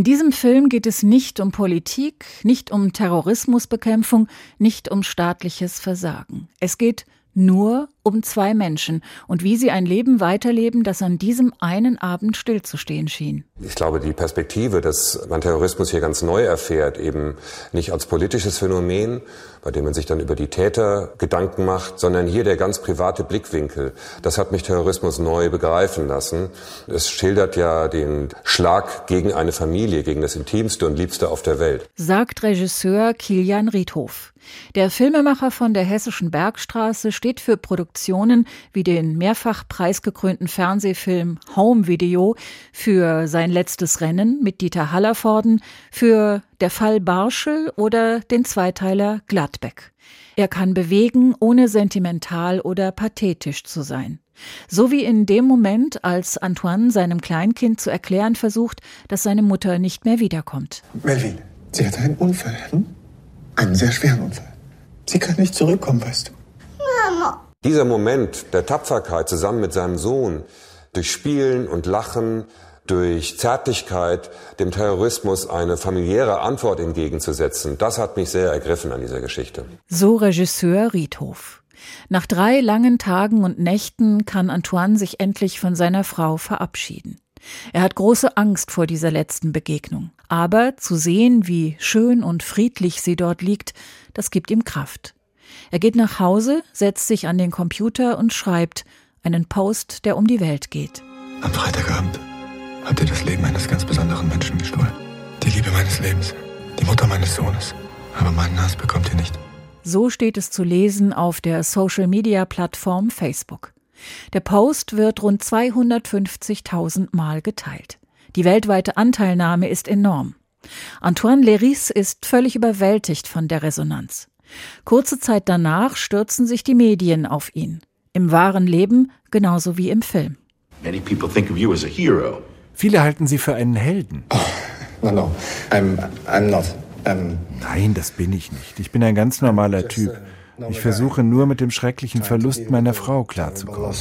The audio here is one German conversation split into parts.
In diesem Film geht es nicht um Politik, nicht um Terrorismusbekämpfung, nicht um staatliches Versagen. Es geht nur um zwei Menschen und wie sie ein Leben weiterleben, das an diesem einen Abend stillzustehen schien. Ich glaube, die Perspektive, dass man Terrorismus hier ganz neu erfährt, eben nicht als politisches Phänomen, bei dem man sich dann über die Täter Gedanken macht, sondern hier der ganz private Blickwinkel. Das hat mich Terrorismus neu begreifen lassen. Es schildert ja den Schlag gegen eine Familie, gegen das Intimste und Liebste auf der Welt. Sagt Regisseur Kilian Riedhof. Der Filmemacher von der Hessischen Bergstraße steht für Produktionen wie den mehrfach preisgekrönten Fernsehfilm Home Video, für sein letztes Rennen mit Dieter Hallervorden, für Der Fall Barschel oder den Zweiteiler Gladbeck. Er kann bewegen, ohne sentimental oder pathetisch zu sein. So wie in dem Moment, als Antoine seinem Kleinkind zu erklären versucht, dass seine Mutter nicht mehr wiederkommt. Melvin, sie hatte einen Unfall. Hm? Einen sehr schweren Unfall. Sie kann nicht zurückkommen, weißt du. Dieser Moment der Tapferkeit zusammen mit seinem Sohn, durch Spielen und Lachen, durch Zärtlichkeit dem Terrorismus eine familiäre Antwort entgegenzusetzen, das hat mich sehr ergriffen an dieser Geschichte. So Regisseur Riedhof. Nach drei langen Tagen und Nächten kann Antoine sich endlich von seiner Frau verabschieden. Er hat große Angst vor dieser letzten Begegnung. Aber zu sehen, wie schön und friedlich sie dort liegt, das gibt ihm Kraft. Er geht nach Hause, setzt sich an den Computer und schreibt einen Post, der um die Welt geht. Am Freitagabend habt ihr das Leben eines ganz besonderen Menschen gestohlen. Die Liebe meines Lebens, die Mutter meines Sohnes. Aber meinen Hass bekommt ihr nicht. So steht es zu lesen auf der Social-Media-Plattform Facebook. Der Post wird rund 250.000 Mal geteilt. Die weltweite Anteilnahme ist enorm. Antoine Léris ist völlig überwältigt von der Resonanz. Kurze Zeit danach stürzen sich die Medien auf ihn. Im wahren Leben genauso wie im Film. Viele halten sie für einen Helden. Oh, no, no, I'm, I'm not. Um, Nein, das bin ich nicht. Ich bin ein ganz normaler Typ. Ich versuche nur mit dem schrecklichen Verlust meiner Frau klarzukommen.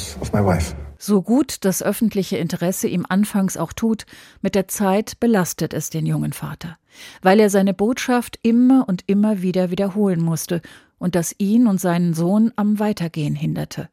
So gut das öffentliche Interesse ihm anfangs auch tut, mit der Zeit belastet es den jungen Vater, weil er seine Botschaft immer und immer wieder wiederholen musste und das ihn und seinen Sohn am Weitergehen hinderte.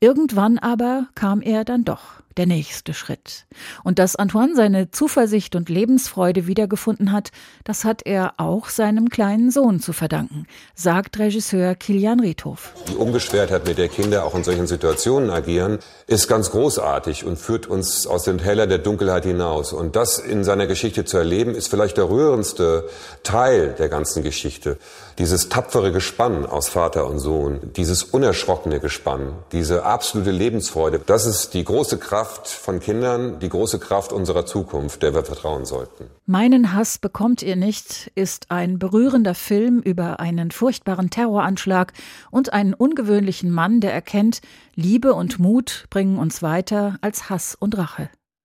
Irgendwann aber kam er dann doch der nächste Schritt. Und dass Antoine seine Zuversicht und Lebensfreude wiedergefunden hat, das hat er auch seinem kleinen Sohn zu verdanken, sagt Regisseur Kilian Riethof. Die Unbeschwertheit, mit der Kinder auch in solchen Situationen agieren, ist ganz großartig und führt uns aus den Tälern der Dunkelheit hinaus. Und das in seiner Geschichte zu erleben, ist vielleicht der rührendste Teil der ganzen Geschichte. Dieses tapfere Gespann aus Vater und Sohn, dieses unerschrockene Gespann, diese absolute Lebensfreude, das ist die große Kraft, Kraft von Kindern, die große Kraft unserer Zukunft, der wir vertrauen sollten. Meinen Hass bekommt ihr nicht ist ein berührender Film über einen furchtbaren Terroranschlag und einen ungewöhnlichen Mann, der erkennt, Liebe und Mut bringen uns weiter als Hass und Rache.